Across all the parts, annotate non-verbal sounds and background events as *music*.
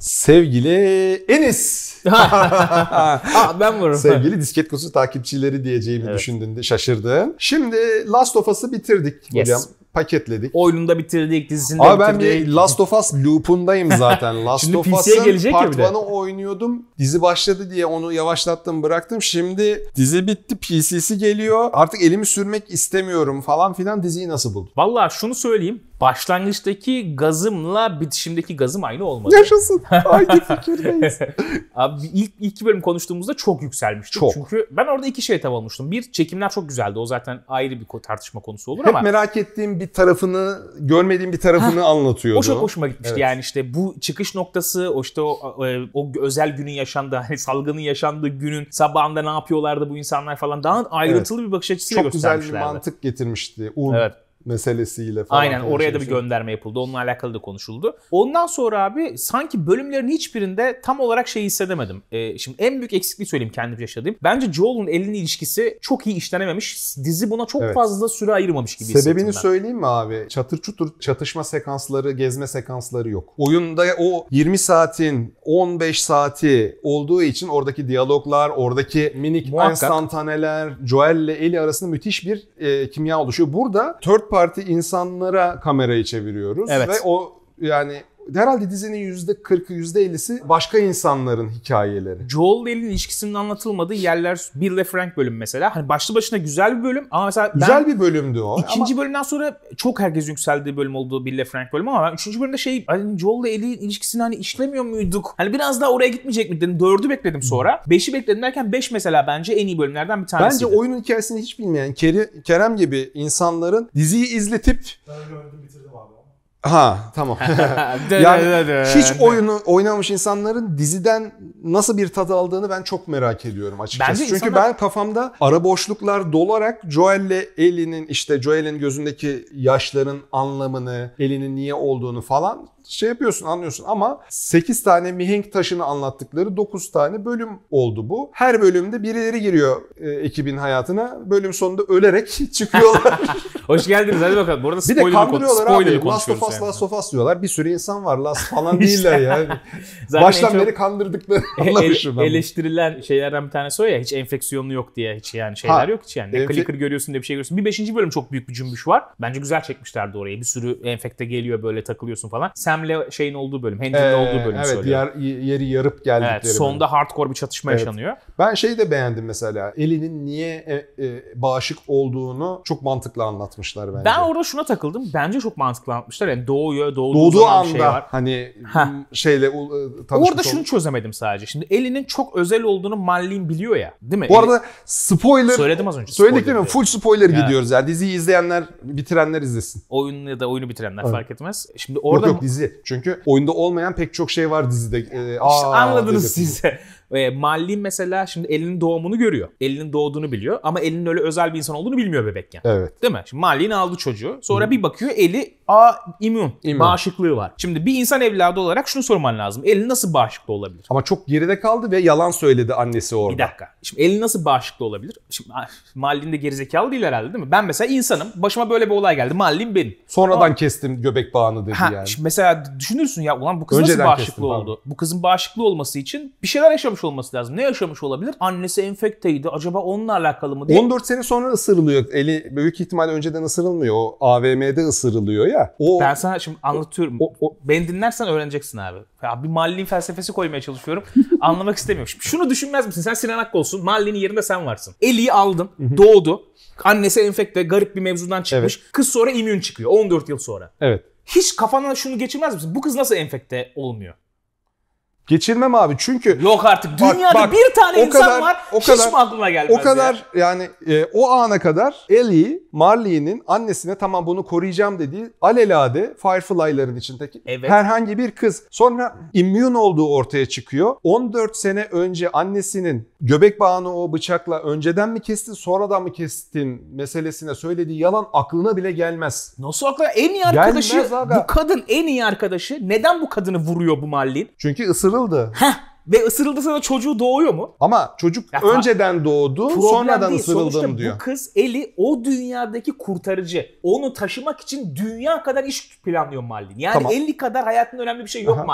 Sevgili Enis. Ha, *laughs* ben varım. Sevgili disket kutusu takipçileri diyeceğimi Evet. düşündün de şaşırdın. Şimdi Last of Us'ı bitirdik Yes. hocam. Paketledik. Oyununu da bitirdik, dizisini de Abi ben bitirdik. bir Last of Us loop'undayım zaten. *laughs* Last Şimdi of Us'ın part bir de. 1'ı oynuyordum. Dizi başladı diye onu yavaşlattım bıraktım. Şimdi dizi bitti PC'si geliyor. Artık elimi sürmek istemiyorum falan filan diziyi nasıl buldun? Vallahi şunu söyleyeyim. Başlangıçtaki gazımla bitişimdeki gazım aynı olmadı. Yaşasın. *laughs* Aynı fikirdeyiz. *laughs* Abi ilk iki bölüm konuştuğumuzda çok yükselmiştim. Çok. Çünkü ben orada iki şey tav almıştım. Bir çekimler çok güzeldi. O zaten ayrı bir tartışma konusu olur Hep ama merak ettiğim bir tarafını, görmediğim bir tarafını anlatıyordu. o çok hoşuma gitmişti. Evet. Yani işte bu çıkış noktası, o işte o, e, o özel günün yaşandığı, hani salgının yaşandığı günün sabahında ne yapıyorlardı bu insanlar falan daha ayrıntılı bir bakış açısıyla Çok güzel bir göstermişlerdi. mantık getirmişti. Un Evet. Meselesiyle falan. Aynen filan oraya da bir şey. gönderme yapıldı. Onunla alakalı da konuşuldu. Ondan sonra abi sanki bölümlerin hiçbirinde tam olarak şey hissedemedim. Ee, şimdi en büyük eksikliği söyleyeyim kendim yaşadığım. Bence Joel'un elinin ilişkisi çok iyi işlenememiş. Dizi buna çok Evet. fazla süre ayırmamış gibi Sebebini hissettim ben. söyleyeyim mi abi? Çatır çutur çatışma sekansları, gezme sekansları yok. Oyunda o 20 saatin 15 saati olduğu için oradaki diyaloglar, oradaki minik Muhakkak. enstantaneler, Joel ile Ellie arasında müthiş bir e, kimya oluşuyor. Burada third party insanlara kamerayı çeviriyoruz Evet. ve o yani herhalde dizinin %40'ı %50'si başka insanların hikayeleri. Joel ile Ellie'nin ilişkisinin anlatılmadığı yerler Bill ile Frank bölüm mesela. Hani başlı başına güzel bir bölüm ama mesela ben Güzel bir bölümdü o. İkinci ama bölümden sonra çok herkes yükseldiği bölüm oldu Bill ile Frank bölümü ama ben üçüncü bölümde şey hani Joel ile Ellie ilişkisini hani işlemiyor muyduk? Hani biraz daha oraya gitmeyecek mi dedim. Dördü bekledim sonra. Beşi bekledim derken beş mesela bence en iyi bölümlerden bir tanesi. Bence oyunun hikayesini hiç bilmeyen Kerem gibi insanların diziyi izletip Ben gördüm bitirdim abi. Ha tamam. *laughs* *laughs* yani hiç oyunu oynamamış insanların diziden nasıl bir tat aldığını ben çok merak ediyorum açıkçası. Bence Çünkü insanlar- ben kafamda ara boşluklar dolarak Joel'le Ellie'nin işte Joel'in gözündeki yaşların anlamını, Ellie'nin niye olduğunu falan şey yapıyorsun anlıyorsun ama 8 tane mihenk taşını anlattıkları 9 tane bölüm oldu bu. Her bölümde birileri giriyor e, ekibin hayatına. Bölüm sonunda ölerek *laughs* çıkıyorlar. *laughs* Hoş geldiniz hadi bakalım. Bu arada Bir de kandırıyorlar abi. Last of Us, yani. Last of Us diyorlar. Bir sürü insan var. Last *laughs* falan değiller yani. Zaten Baştan çok beri kandırdıklarını ele- anlamışım ben. eleştirilen şeylerden bir tanesi o ya hiç enfeksiyonlu yok diye hiç yani şeyler Ha, yok hiç yani. Ne enfe- clicker görüyorsun diye bir şey görüyorsun. Bir beşinci bölüm çok büyük bir cümbüş var. Bence güzel çekmişlerdi orayı. Bir sürü enfekte geliyor böyle takılıyorsun falan. Sam'le şeyin olduğu bölüm. Henry'nin Ee, olduğu bölüm evet söylüyorum. yer, yeri yarıp geldikleri Evet, bölüm. sonda hardcore bir çatışma Evet. yaşanıyor. Ben şeyi de beğendim mesela. Ellie'nin niye e, e, bağışık olduğunu çok mantıklı anlatmışlar bence. Ben orada şuna takıldım. Bence çok mantıklı anlatmışlar. Yani doğuyor, doğduğu, Doğduğu zaman anda bir şey var. hani Heh. şeyle e, tanışmış Orada şunu çözemedim sadece. Şimdi Ellie'nin çok özel olduğunu Marlene biliyor ya. Değil mi? Bu arada spoiler Söyledim az önce, Söyledik değil mi? Full spoiler Evet. gidiyoruz yani. Diziyi izleyenler, bitirenler izlesin. oyunu ya da oyunu bitirenler Evet. fark etmez. Şimdi orada yok yok dizi. Çünkü oyunda olmayan pek çok şey var dizide. Ee, İşte aa, anladınız siz. E, Marlene mesela şimdi Ellie'nin doğumunu görüyor. Ellie'nin doğduğunu biliyor ama Ellie'nin öyle özel bir insan olduğunu bilmiyor bebekken. Evet. Değil mi? Şimdi Marlene aldı çocuğu. Sonra bir bakıyor Ellie a immün. İmmün. Bağışıklığı var. Şimdi bir insan evladı olarak şunu sorman lazım. Ellie nasıl bağışıklı olabilir? Ama çok geride kaldı ve yalan söyledi annesi orada. Bir dakika. Şimdi Ellie nasıl bağışıklı olabilir? Şimdi ah, Marlene de gerizekalı değil herhalde değil mi? Ben mesela insanım. Başıma böyle bir olay geldi. Marlene benim. Sonradan Ama- kestim göbek bağını dedi Ha, yani. mesela düşünürsün ya ulan bu kız Önceden nasıl bağışıklı kestim, oldu? Bu kızın bağışıklı olması için bir şeyler yaşamış olması lazım. Ne yaşamış olabilir? Annesi enfekteydi. Acaba onunla alakalı mı diye. 14 sene sonra ısırılıyor. Eli büyük ihtimalle önceden ısırılmıyor. O AVM'de ısırılıyor ya. O Ben sana şimdi anlatıyorum. o, o Beni dinlersen öğreneceksin abi. Ya bir Marlene felsefesi koymaya çalışıyorum. *laughs* Anlamak istemiyorum. Şimdi şunu düşünmez misin? Sen Sinan Akkol'sun. Marlene'in yerinde sen varsın. Ellie'yi aldın. doğdu. Annesi enfekte. Garip bir mevzudan çıkmış. Kız sonra immün çıkıyor. 14 yıl sonra. evet. Hiç kafana şunu geçirmez misin? Bu kız nasıl enfekte olmuyor? Geçirmem abi çünkü Yok artık. Dünyada bak, bir tane o insan kadar- var. o hiç kadar- mi aklına gelmez o kadar ya? yani e, o ana kadar Ellie Marley'nin annesine tamam bunu koruyacağım dediği alelade Firefly'ların içindeki Evet. herhangi bir kız. Sonra immün olduğu ortaya çıkıyor. 14 sene önce annesinin göbek bağını o bıçakla önceden mi kestin sonradan mı kestin meselesine söylediği yalan aklına bile gelmez. Nasıl akla en iyi arkadaşı bu kadın en iyi arkadaşı neden bu kadını vuruyor bu Marlene? Çünkü ısırıldı. Heh Ve ısırıldıysa da çocuğu doğuyor mu? Ama çocuk Ya önceden doğdu, Problem sonradan değil. Sonuçta ısırıldım diyor. bu kız Eli o dünyadaki kurtarıcı. Onu taşımak için dünya kadar iş planlıyor Marlin. Yani Tamam. 50 kadar hayatında önemli bir şey yok Aha.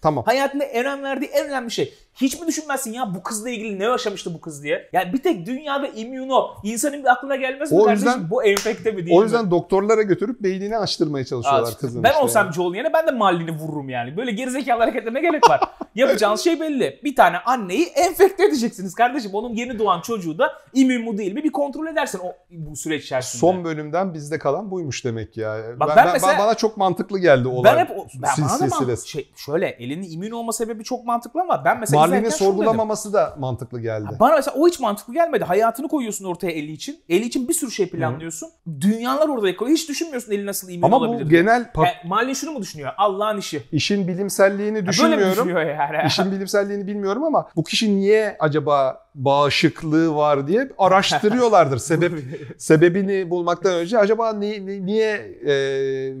Tamam. Hayatında önem verdiği en önemli şey. Hiç mi düşünmezsin ya bu kızla ilgili ne yaşamıştı bu kız diye? Yani bir tek dünyada immüno insanın bir aklına gelmez mi O kardeşim? yüzden- bu enfekte mi değil O mi? yüzden doktorlara götürüp beynini açtırmaya çalışıyorlar Aa, kızın. Ben işte olsam yani. Joel'un yerine ben de Marlin'i vururum yani. Böyle gerizekalı hareketlerine gerek var. *laughs* Yapacağınız şey belli. Bir tane anneyi enfekte edeceksiniz kardeşim. Onun yeni doğan çocuğu da immün mu değil mi bir kontrol edersin o bu süreç içerisinde. Son bölümden bizde kalan buymuş demek ya. Bak ben, ben mesela- bana çok mantıklı geldi olay. ben hep ben bana da man- silsilesi. şey, şöyle elinin immün olma sebebi çok mantıklı ama ben mesela Dedim. sorgulamaması da mantıklı geldi. Ya Bana mesela o hiç mantıklı gelmedi. Hayatını koyuyorsun ortaya Eli için. Eli için bir sürü şey planlıyorsun. Dünyalar orada yıkılıyor. Hiç düşünmüyorsun Eli nasıl immün Ama olabilir. bu diye. genel pa- Yani Marlin şunu mu düşünüyor? Allah'ın işi. işin bilimselliğini Ya Böyle mi düşünmüyorum. düşünüyor yani? İşin *laughs* bilimselliğini bilmiyorum ama bu kişi niye acaba bağışıklığı var diye araştırıyorlardır. *laughs* Sebep sebebini bulmaktan önce acaba ni- ni- niye e,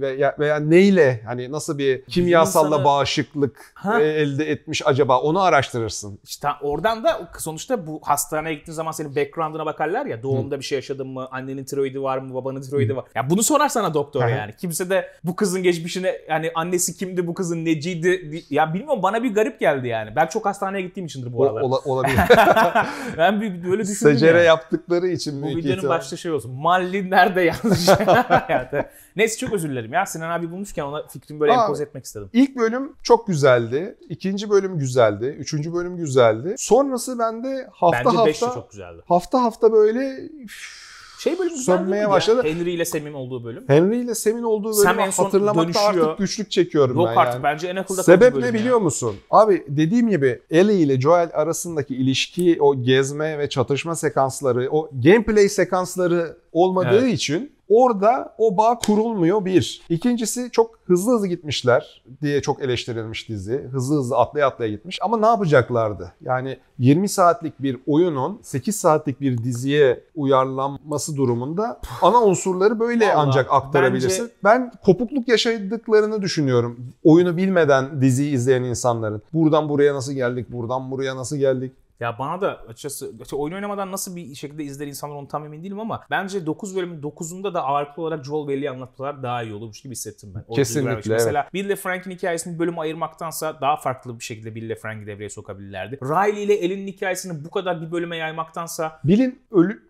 veya, veya neyle hani nasıl bir kimyasalla insana- bağışıklık Ha. e, elde etmiş acaba onu araştırırsın. İşte oradan da sonuçta bu hastaneye gittiğin zaman senin background'ına bakarlar ya doğumda bir şey yaşadın mı, annenin tiroidi var mı, babanın tiroidi var. Ya bunu sorar sana doktor Hı hı. yani. Kimse de bu kızın geçmişine yani annesi kimdi, bu kızın neciydi di- ya bilmiyorum bana bir garip geldi yani. Ben çok hastaneye gittiğim içindir bu O, aralar. ola- olabilir. *laughs* *laughs* ben bir böyle düşündüm Secere yani. yaptıkları için Bu videonun ihtimal. başta şey olsun. Malli nerede yanlış? *laughs* Yani, Neyse çok özür dilerim ya. Sinan abi bulmuşken ona fikrimi böyle empoze etmek istedim. İlk bölüm çok güzeldi. İkinci bölüm güzeldi. Üçüncü bölüm güzeldi. Sonrası bende hafta Bence 5 de hafta çok güzeldi. hafta hafta böyle üf, Şey bölüm güzel Sönmeye başladı. Ya? Henry ile Sam'in olduğu bölüm. Henry ile Sam'in olduğu Sam bölümü en son hatırlamakta dönüşüyor. artık güçlük çekiyorum Yok ben artık yani. bence en akılda Sebep ne bölüm ya. biliyor musun? Abi dediğim gibi Ellie ile Joel arasındaki ilişki, o gezme ve çatışma sekansları, o gameplay sekansları olmadığı Evet. için orada o bağ kurulmuyor bir. İkincisi çok hızlı hızlı gitmişler diye çok eleştirilmiş dizi. Hızlı hızlı atlaya atlaya gitmiş. Ama ne yapacaklardı? Yani 20 saatlik bir oyunun 8 saatlik bir diziye uyarlanması durumunda ana unsurları böyle Vallahi ancak aktarabilirsin. bence- Ben kopukluk yaşadıklarını düşünüyorum. Oyunu bilmeden diziyi izleyen insanların. Buradan buraya nasıl geldik, buradan buraya nasıl geldik. Ya bana da açıkçası işte oyun oynamadan nasıl bir şekilde izler insanlar onu tam emin değilim ama bence 9 bölümün 9'unda da ağırlıklı olarak Joel ve Ellie'yi anlatmalar daha iyi olurmuş gibi hissettim ben. O Kesinlikle, için. Mesela Bill ile Frank'in hikayesini bölüm ayırmaktansa daha farklı bir şekilde Bill ile Frank'i devreye sokabilirlerdi. Riley ile Ellie'nin hikayesini bu kadar bir bölüme yaymaktansa Bill'in ölü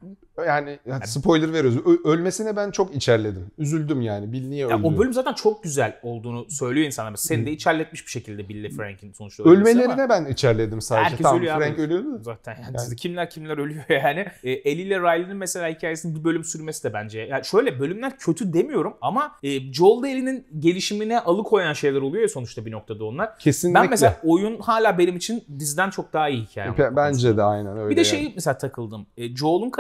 yani, yani spoiler veriyoruz. Ö- ölmesine ben çok içerledim. Üzüldüm yani. Bill niye ya öldü? o bölüm zaten çok güzel olduğunu söylüyor insanlar. Seni de içerletmiş bir şekilde Bill ile Frank'in sonuçta ölmesi ama- Ölmelerine ben içerledim sadece. Herkes tamam ölüyor abi. Frank ölüyordu. da. Zaten yani, Yani. kimler kimler ölüyor *laughs* yani. E, Ellie ile Riley'nin mesela hikayesinin bir bölüm sürmesi de bence. Yani şöyle bölümler kötü demiyorum ama e, Joel'da Ellie'nin gelişimine alıkoyan şeyler oluyor ya sonuçta bir noktada onlar. Kesinlikle. Ben mesela oyun hala benim için diziden çok daha iyi hikaye. Konusunda. Bence de aynen öyle. Bir de yani. şey mesela takıldım. E, Joel'un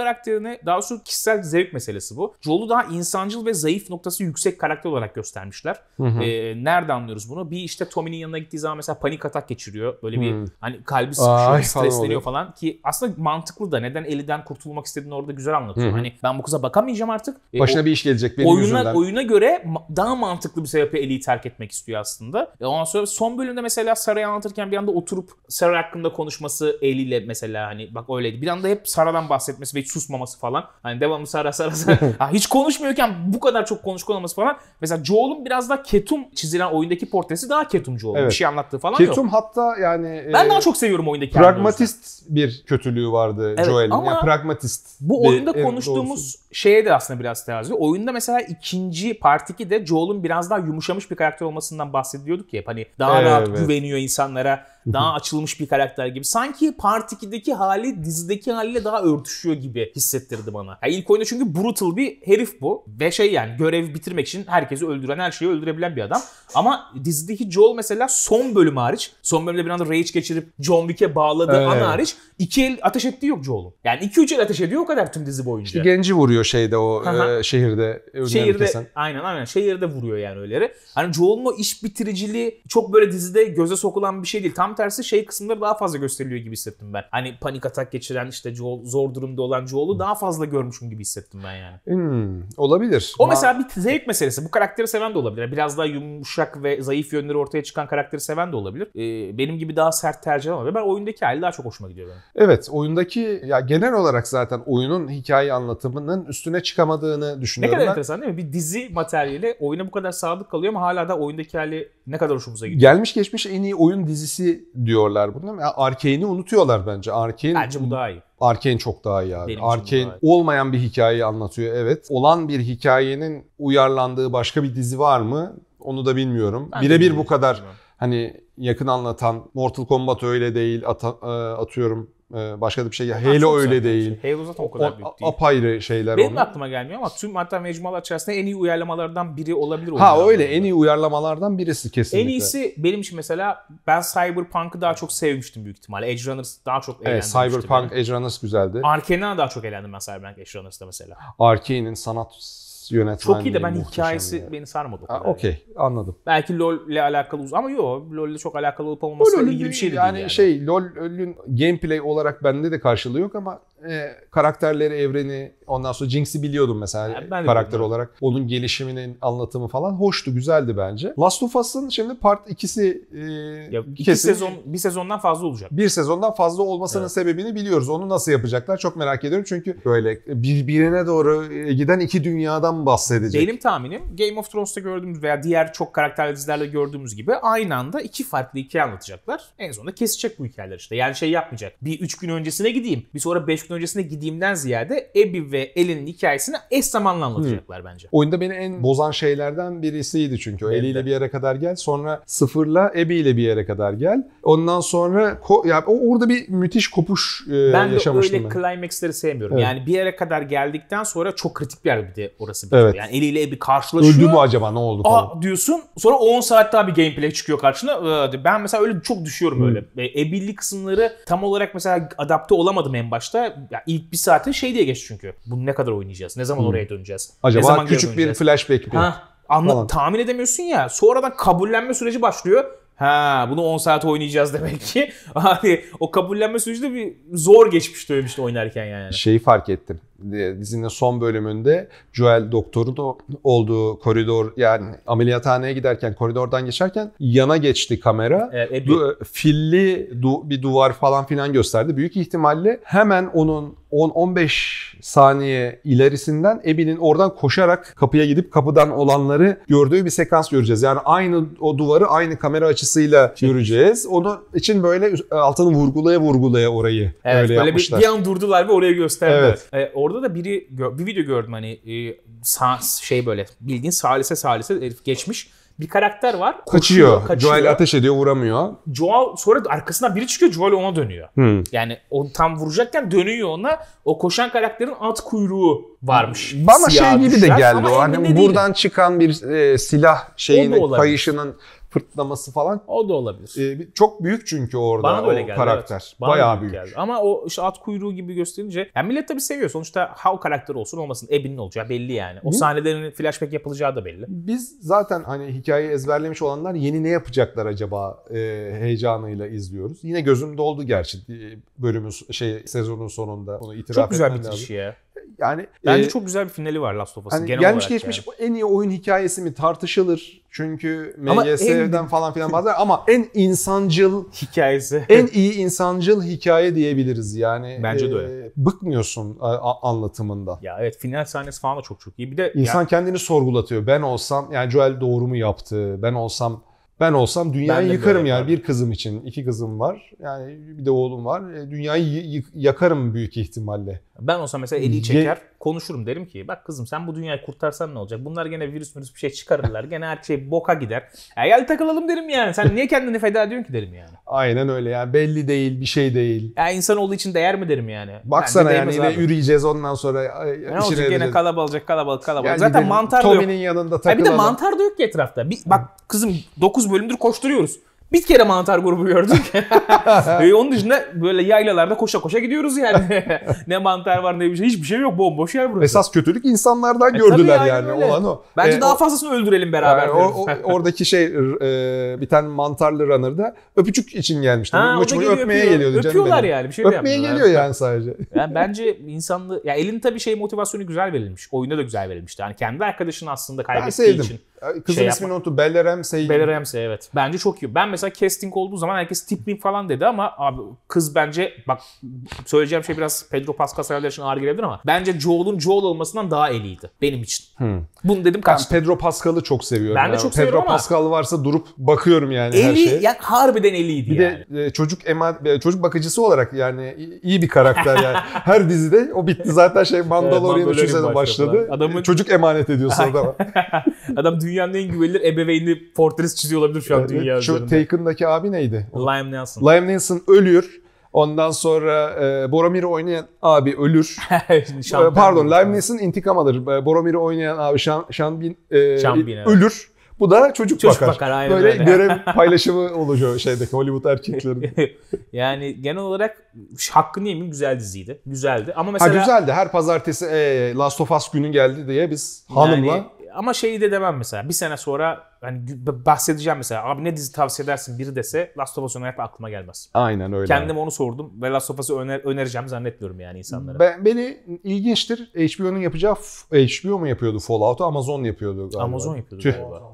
karakterini daha doğrusu kişisel zevk meselesi bu. Joel'u daha insancıl ve zayıf noktası yüksek karakter olarak göstermişler. Hı hı. E, nerede anlıyoruz bunu? Bir işte Tommy'nin yanına gittiği zaman mesela panik atak geçiriyor. Böyle bir Hmm. hani kalbi sıkışıyor, falan stresleniyor oluyor. falan ki aslında mantıklı da neden Ellie'den kurtulmak istediğini orada güzel anlatıyor. Hı hı. Hani ben bu kıza bakamayacağım artık. E, Başına o- bir iş gelecek benim oyuna, yüzümden. oyuna göre daha mantıklı bir sebeple Ellie'yi terk etmek istiyor aslında. E ondan sonra son bölümde mesela Sarah'ı anlatırken bir anda oturup Sarah hakkında konuşması Ellie ile mesela hani bak öyleydi. Bir anda hep Sarah'dan bahsetmesi ve hiç susmaması falan. Hani devamlı Sarah Sarah. *laughs* Ha, hiç konuşmuyorken bu kadar çok konuşkan olması falan. Mesela Joel'un biraz da ketum çizilen oyundaki portresi daha ketum Joel. Evet. Bir şey anlattığı falan yok. Ketum hatta yani Ben e, daha çok seviyorum oyundaki pragmatist bir kötülüğü vardı Evet, Joel'in. ama Yani pragmatist. Bu oyunda konuştuğumuz. Şeye de aslında biraz ediyor. Oyunda mesela ikinci part 2'de Joel'un biraz daha yumuşamış bir karakter olmasından bahsediyorduk ya. Hani daha rahat Evet. güveniyor insanlara. Daha açılmış bir karakter gibi. Sanki part 2'deki hali dizideki haliyle daha örtüşüyor gibi hissettirdi bana. Ya ilk oyunda çünkü brutal bir herif bu. Ve şey yani görev bitirmek için herkesi öldüren, her şeyi öldürebilen bir adam. Ama dizideki Joel mesela son bölüm hariç, son bölümde bir anda rage geçirip John Wick'e bağladığı Evet. an hariç iki el ateş ettiği yok Joel'un. Yani iki üç el ateş ediyor o kadar tüm dizi boyunca. İşte genci vuruyor vuruyor şeyde o e, şehirde Şehirde kesen. aynen aynen şehirde vuruyor yani öyleleri. Hani Joel'un o iş bitiriciliği çok böyle dizide göze sokulan bir şey değil. Tam tersi şey kısımları daha fazla gösteriliyor gibi hissettim ben. Hani panik atak geçiren işte Joel, zor durumda olan Joel'u daha fazla görmüşüm gibi hissettim ben yani. Hmm, olabilir. O Ma- mesela bir zevk meselesi. Bu karakteri seven de olabilir. Biraz daha yumuşak ve zayıf yönleri ortaya çıkan karakteri seven de olabilir. Ee, benim gibi daha sert tercih olabilir. Ben oyundaki hali daha çok hoşuma gidiyor benim. Evet oyundaki ya genel olarak zaten oyunun hikaye anlatımının üstüne çıkamadığını Ne düşünüyorum kadar ben. enteresan değil mi? Bir dizi materyali oyuna bu kadar sadık kalıyor ama hala da oyundaki hali ne kadar hoşumuza gidiyor. Gelmiş geçmiş en iyi oyun dizisi diyorlar bunu. Ya Arkane'i unutuyorlar bence. Arkane Bence bu daha iyi. Arkane çok daha iyi abi. Benim Arkane iyi. olmayan bir hikayeyi anlatıyor evet. Olan bir hikayenin uyarlandığı başka bir dizi var mı? Onu da bilmiyorum. Birebir bu kadar hani yakın anlatan Mortal Kombat öyle değil. Ata- e, atıyorum başka da bir şey. Halo çok öyle zaten değil. Şey. Halo zaten o kadar O- büyük değil. apayrı şeyler Benim onlar. aklıma gelmiyor ama tüm hatta mecmualar içerisinde en iyi uyarlamalardan biri olabilir. Ha öyle en iyi uyarlamalardan birisi kesinlikle. En iyisi benim için mesela ben Cyberpunk'ı daha çok sevmiştim büyük ihtimalle. Edge Runners daha çok Evet, eğlendirmişti Cyberpunk beni. Edge Runners güzeldi. Arkane'den daha çok eğlendim ben Cyberpunk Edge Runners'ta mesela. Arkane'in sanat yönetmenliği Çok iyi de ben hikayesi ya. beni sarmadı Ha. Okey anladım. Belki LoL ile alakalı uz ama yok LoL ile çok alakalı olup olmaması ilgili bir şey de yani, değil yani. şey LoL'ün gameplay olarak bende de karşılığı yok ama e, karakterleri, evreni ondan sonra Jinx'i biliyordum mesela Ya ben karakter biliyordum. olarak. Onun gelişiminin anlatımı falan hoştu, güzeldi bence. Last of Us'ın şimdi part 2'si e, Ya iki kesin sezon bir sezondan fazla olacak. bir sezondan fazla olmasının Evet. sebebini biliyoruz. Onu nasıl yapacaklar çok merak ediyorum. Çünkü böyle birbirine doğru e, giden iki dünyadan bahsedecek. Benim tahminim Game of Thrones'ta gördüğümüz veya diğer çok karakterli dizilerde gördüğümüz gibi aynı anda iki farklı hikaye anlatacaklar. En sonunda kesecek bu hikayeler işte. Yani şey yapmayacak. Bir üç gün öncesine gideyim. Bir sonra beş gün öncesine gideyimden ziyade Abby ve Ellie'nin hikayesini eş zamanlı anlatacaklar bence. Oyunda beni en bozan şeylerden birisiydi çünkü. Benim eliyle de. bir yere kadar gel. Sonra sıfırla Abby ile bir yere kadar gel. Ondan sonra ko- ya o orada bir müthiş kopuş e, Ben de yaşamıştım öyle ben. climax'leri sevmiyorum. Evet. Yani bir yere kadar geldikten sonra çok kritik bir yer bir de orası bitiyor. Evet. Yani eliyle Abby karşılaşıyor. Öldü mü acaba ne oldu falan. Aa diyorsun. Sonra 10 saat daha bir gameplay çıkıyor karşına. Ee, Ben mesela öyle çok düşüyorum Hmm. öyle. Ebilli kısımları tam olarak mesela adapte olamadım en başta. Ya ilk bir saate şey diye geç çünkü. Bunu ne kadar oynayacağız? Ne zaman oraya döneceğiz? ne Hmm. acaba zaman geri küçük bir flashback mi? Ha, anla, Falan. tahmin edemiyorsun ya. Sonradan kabullenme süreci başlıyor. Ha bunu 10 saat oynayacağız demek ki. *laughs* Abi o kabullenme süreci de bir zor geçmişti öyle işte oynarken yani. Şeyi fark ettim. Di- Dizinin son bölümünde Joel doktorun o- olduğu koridor yani ameliyathaneye giderken koridordan geçerken yana geçti kamera. Evet, Abby. Du- filli du- bir duvar falan filan gösterdi. Büyük ihtimalle hemen onun 10-15 saniye ilerisinden Abby'nin oradan koşarak kapıya gidip kapıdan olanları gördüğü bir sekans göreceğiz. Yani aynı o duvarı aynı kamera açısıyla göreceğiz. Onun için böyle altını vurgulaya vurgulaya orayı Evet öyle böyle yapmışlar. bir, bir an durdular ve oraya gösterdiler. Evet. E, orada da biri bir video gördüm hani e, sa- şey böyle bildiğin salise salise herif geçmiş. Bir karakter var. Kaçıyor. koşuyor, kaçıyor. Joel ateş ediyor vuramıyor. Joel sonra arkasından biri çıkıyor Joel ona dönüyor. Hmm. Yani o tam vuracakken dönüyor ona. O koşan karakterin at kuyruğu varmış. Bana Siyah şey gibi de düşen. geldi Ama o. Hani de değilim. buradan çıkan bir e, silah şeyinin kayışının fırtlaması falan. O da olabilir. E, çok büyük çünkü orada Bana da öyle o geldi. karakter. evet. Bana Bayağı büyük büyük. geldi. Ama o işte at kuyruğu gibi gösterince yani millet tabii seviyor. Sonuçta how karakter olsun olmasın. Ebi'nin olacağı belli yani. O Hı. sahnelerin flashback yapılacağı da belli. Biz zaten hani hikayeyi ezberlemiş olanlar yeni ne yapacaklar acaba e, heyecanıyla izliyoruz. Yine gözüm doldu gerçi e, bölümün şey sezonun sonunda onu itiraf Çok güzel lazım. ya. Yani Bence e, çok güzel bir finali var Last of Us'ın Hani genel gelmiş olarak geçmiş yani. en iyi oyun hikayesi mi tartışılır. Çünkü MGS'den en- falan filan *laughs* bazıları ama en insancıl hikayesi. en iyi insancıl hikaye diyebiliriz yani. Bence de Ee, öyle. Bıkmıyorsun a- anlatımında. ya evet final sahnesi falan da çok çok iyi. Bir de İnsan ya, kendini sorgulatıyor. Ben olsam yani Joel doğru mu yaptı? Ben olsam ben olsam dünyayı Ben yıkarım yani. Bir kızım için, iki kızım var. Yani bir de oğlum var. E, Dünyayı y- y- yakarım büyük ihtimalle. ben olsam mesela Ye- çeker konuşurum derim ki bak kızım sen bu dünyayı kurtarsan ne olacak? Bunlar gene virüs virüs bir şey çıkarırlar. gene her şey boka gider. Ya gel takılalım derim yani. Sen niye kendini feda ediyorsun ki derim yani. Aynen öyle yani belli değil, bir şey değil. Ya insanoğlu için değer mi derim yani. Baksana Bence yani yine abi. yürüyeceğiz ondan sonra. ay, Ne olacak gene edeceğiz. kalabalık kalabalık kalabalık. Yani Zaten mantar da yok. Tommy'nin yanında Ha bir takılalım. de mantar da yok ki etrafta. Bir, bak kızım 9 bölümdür koşturuyoruz. Bir kere mantar grubu gördük. *laughs* e, onun dışında böyle yaylalarda koşa koşa gidiyoruz yani. *laughs* ne mantar var ne bir şey. Hiçbir şey yok. Bomboş yer burası. Esas kötülük insanlardan E, gördüler yani. öyle. Olan o. Bence E, daha o- fazlasını öldürelim beraber. yani o, o- *laughs* oradaki şey e, bir tane mantarlı runner'da öpücük için gelmişti. Ha, o mıç geliyor, öpmeye öpüyor. geliyordu canım Öpüyorlar benim. yani bir şey Öpmeye geliyor yani sadece. Yani bence insanlı ya elin tabii şey motivasyonu güzel verilmiş. Oyunda da güzel verilmişti. Yani kendi arkadaşını aslında Ben kaybettiği sevdim. için. Kızın şey ismini unuttum. Bella Ramsey. Bella Ramsey evet. Bence çok iyi. Ben mesela casting olduğu zaman herkes tipling falan dedi ama abi kız bence bak söyleyeceğim şey biraz Pedro Pascal severler için ağır gelebilir ama bence Joel'un Joel olmasından daha eliydi benim için. Bunu dedim Ben kaç. Pedro Pascal'ı çok seviyorum. Ben de yani. çok Pedro seviyorum ama- Pascal varsa durup bakıyorum yani her Eli şeye. yani harbiden eliydi Bir yani. de e, çocuk ema e, çocuk bakıcısı olarak yani iyi bir karakter yani. *laughs* Her dizide o bitti zaten şey Mandalorian Mandalorian 3. sezon başladı. Adamın- Çocuk emanet ediyor sonra da. *laughs* Adam dünyanın en güvenilir ebeveynli portresi çiziyor olabilir şu an dünya Şu üzerinde. Taken'daki abi neydi? Liam Neeson. Liam Neeson ölür. Ondan sonra e, Boromir'i oynayan abi ölür. *laughs* E, Pardon Liam Neeson intikam alır. E, Boromir'i oynayan abi Sean, Sean Bean, e, Sean Bean, evet. ölür. Bu da çocuk, Çocuk bakar. bakar, aynen Böyle öyle. görev *laughs* paylaşımı olacak şeydeki Hollywood erkeklerin. *laughs* yani genel olarak hakkını yemeyeyim güzel diziydi. Güzeldi. Ama mesela ha güzeldi. Her pazartesi e, Last of Us günü geldi diye biz hanımla Yani, ama şeyi de demem mesela. Bir sene sonra hani bahsedeceğim mesela. Abi ne dizi tavsiye edersin biri dese Last of Us önerip aklıma gelmez. aynen öyle. Kendime onu sordum ve Last of Us'ı öner, önereceğim zannetmiyorum yani insanlara. Ben, beni ilginçtir. HBO'nun yapacağı HBO mu yapıyordu Fallout'u? Amazon yapıyordu galiba. Amazon yapıyordu Tüh. galiba.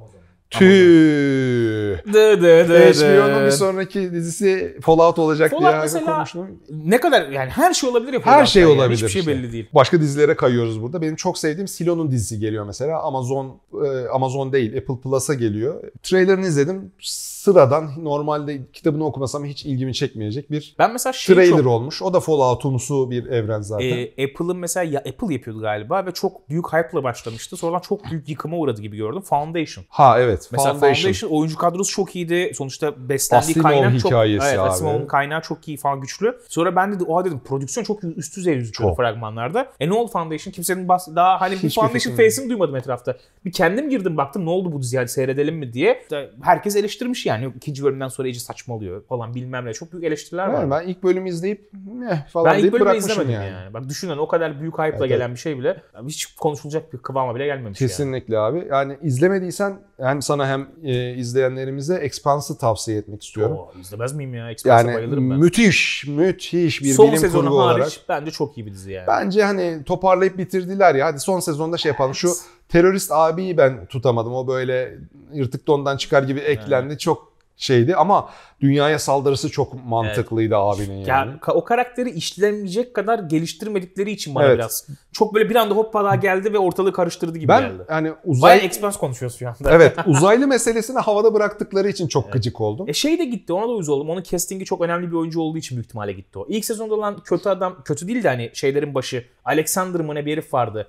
Tüh. Dı dı dı HBO'nun bir sonraki dizisi Fallout olacak Fallout diye mesela- konuştum. Ne kadar yani her şey olabilir ya. Her şey yani. olabilir Hiçbir şey işte. belli değil. Başka dizilere kayıyoruz burada. Benim çok sevdiğim Silo'nun dizisi geliyor mesela. Amazon e, Amazon değil Apple Plus'a geliyor. Trailerını izledim. Sıradan normalde kitabını okumasam hiç ilgimi çekmeyecek bir Ben mesela şeyi trailer çok olmuş. O da Fallout'umsu bir evren zaten. Ee, Apple'ın mesela ya Apple yapıyordu galiba ve çok büyük hype'la başlamıştı. Sonradan çok büyük yıkıma uğradı gibi gördüm. Foundation. ha evet. Mesela Foundation. Foundation. oyuncu kadrosu çok iyiydi. Sonuçta beslendiği Asimov kaynak çok hikayesi evet, abi. Asimov'un kaynağı çok iyi falan güçlü. Sonra ben de oha dedim prodüksiyon çok üst düzey gözüküyor Çok. fragmanlarda. E ne oldu Foundation? Kimsenin bahs daha hani bir Hiçbir Foundation face'ini duymadım etrafta. Bir kendim girdim baktım ne oldu bu dizi hadi seyredelim mi diye. Herkes eleştirmiş yani. Yok, ikinci bölümden sonra iyice saçmalıyor falan bilmem ne. Çok büyük eleştiriler var. Yani ben ilk bölümü izleyip ne falan Ben ilk deyip bölümü bırakmışım izlemedim yani. yani. Bak düşünün o kadar büyük hype'la Evet, gelen bir şey bile hiç konuşulacak bir kıvama bile gelmemiş yani. Kesinlikle abi. Yani izlemediysen hem sana hem e, izleyenlerimize Expanse'ı tavsiye etmek istiyorum. Oo, izlemez miyim ya? Express'e yani bayılırım ben. müthiş, müthiş bir Son bilim sezonu kurgu hariç olarak. bence çok iyi bir dizi yani. Bence hani toparlayıp bitirdiler ya. Hadi son sezonda şey yapalım. Şu terörist abiyi ben tutamadım. O böyle yırtık dondan çıkar gibi eklendi. Çok şeydi ama dünyaya saldırısı çok mantıklıydı abinin yani. Ya ka- o karakteri işlemeyecek kadar geliştirmedikleri için bana Evet. biraz çok böyle bir anda hoppa geldi ve ortalığı karıştırdı gibi ben geldi. Bayağı uzay expense konuşuyoruz şu anda. evet uzaylı meselesini havada bıraktıkları için çok gıcık oldum. E şey de gitti ona da uyuz oldum. Onun castingi çok önemli bir oyuncu olduğu için büyük ihtimalle gitti o. İlk sezonda olan kötü adam, kötü değil de hani şeylerin başı. Alexander mı ne bir herif vardı.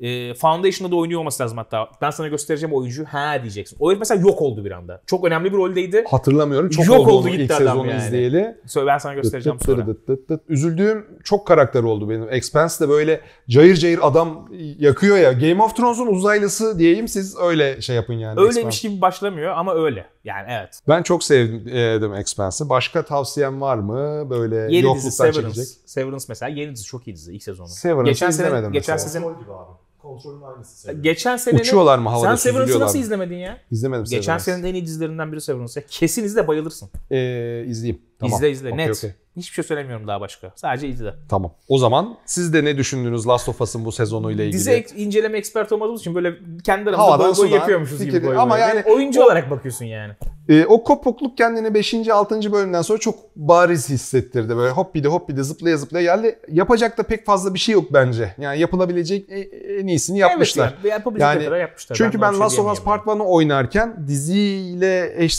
E, Foundation'da da oynuyor olması lazım hatta. Ben sana göstereceğim oyuncu. Ha diyeceksin. O herif mesela yok oldu bir anda. Çok önemli bir roldeydi. Hatırlamıyorum. Çok Yok oldu, oldu gitti ilk adam sezonu yani. izleyeli. Söyle ben sana göstereceğim Dıt dıt sonra. dıt dıt dıt. Üzüldüğüm çok karakter oldu benim. Expanse de böyle cayır cayır adam yakıyor ya. Game of Thrones'un uzaylısı diyeyim siz öyle şey yapın yani. Öyleymiş Expanse. gibi başlamıyor ama öyle. Yani evet. Ben çok sevdim Expanse'ı. Başka tavsiyen var mı? Böyle Yeni dizi yokluktan Severance. çekecek. Severance mesela yeni dizi çok iyi dizi ilk sezonu. Severance'ı geçen sene geçen sezon gibi abi. Kontrolün aynısı. seviyorum. geçen sene Uçuyorlar mı havada Sen Severance'ı nasıl izlemedin ya? İzlemedim Geçen Severance. senenin en iyi dizilerinden biri Severance. Kesin izle bayılırsın. Ee, izleyeyim. Tamam. İzle izle Okey, net. okey. Hiçbir şey söylemiyorum daha başka. Sadece izle. Tamam. O zaman siz de ne düşündünüz Last of Us'ın bu sezonuyla ilgili? Dizi ek- inceleme expert olmadığımız için böyle kendi aramızda goy sudan yapıyormuşuz gibi ama goy. yani oyuncu o- olarak bakıyorsun yani. Ee, o kopukluk kendini 5. 6. bölümden sonra çok bariz hissettirdi. Böyle hop bir de hop bir de zıplaya zıplaya geldi. Yapacak da pek fazla bir şey yok bence. Yani yapılabilecek e- en iyisini yapmışlar. Evet yani, yapabilecek Yani kadar yapmışlar. Çünkü ben, şey Last of Us Part 1'ı oynarken diziyle eş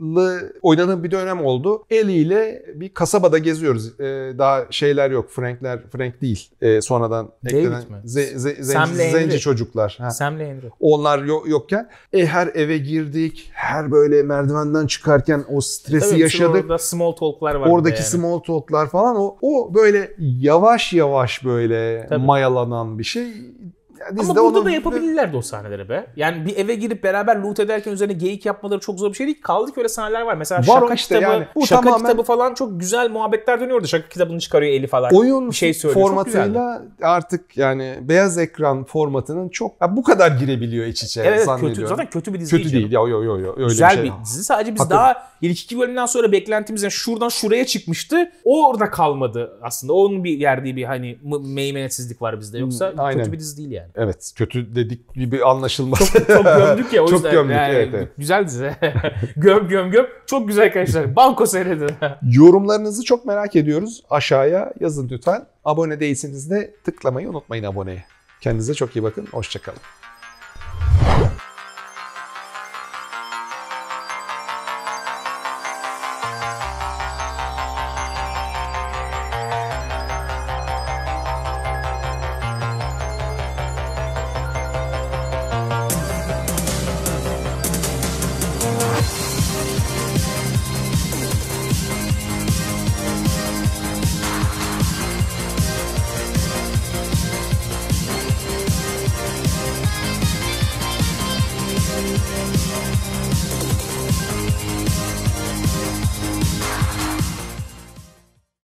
zamanlı oynadığım bir dönem oldu. Ellie ile bir kasabada geziyoruz. Ee, daha şeyler yok. Frankler, Frank değil. Ee, sonradan David eklenen mi? ze- zenci, çocuklar. Ha. Sam'le Henry. Onlar yok, yokken e, her eve girdik. Her böyle merdivenden çıkarken o stresi Tabii yaşadık. Orada small talk'lar var. Oradaki yani. small talk'lar falan o, o böyle yavaş yavaş böyle Tabii. mayalanan bir şey. Ama burada onu- da yapabilirlerdi o sahneleri be. Yani bir eve girip beraber loot ederken üzerine geyik yapmaları çok zor bir şey değil. Kaldı ki öyle sahneler var. Mesela Var şaka işte kitabı, yani. Bu şaka tamamen- kitabı falan çok güzel muhabbetler dönüyordu. Şaka kitabını çıkarıyor eli falan. oyun bir şey söylüyor. Formatıyla artık yani beyaz ekran formatının çok ya bu kadar girebiliyor iç içe Evet, zannediyorum. kötü. Zaten kötü bir dizi kötü değil. Ya yo yo yo öyle Güzel bir bir, şey. dizi. Sadece biz Hakikaten. daha ilk iki bölümden sonra beklentimiz yani şuradan şuraya çıkmıştı. O orada kalmadı aslında. Onun bir yerdiği bir hani meymenetsizlik var bizde. Yoksa Hmm, kötü bir dizi değil yani. Evet kötü dedik gibi anlaşılmaz. Çok *laughs* gömdük ya o Çok yüzden. gömdük, yani, evet, evet. Güzel dizi. *laughs* göm göm göm. Çok güzel arkadaşlar. Banko seyredin. *laughs* Yorumlarınızı çok merak ediyoruz. Aşağıya yazın lütfen. Abone değilseniz de tıklamayı unutmayın aboneye. Kendinize çok iyi bakın. Hoşçakalın.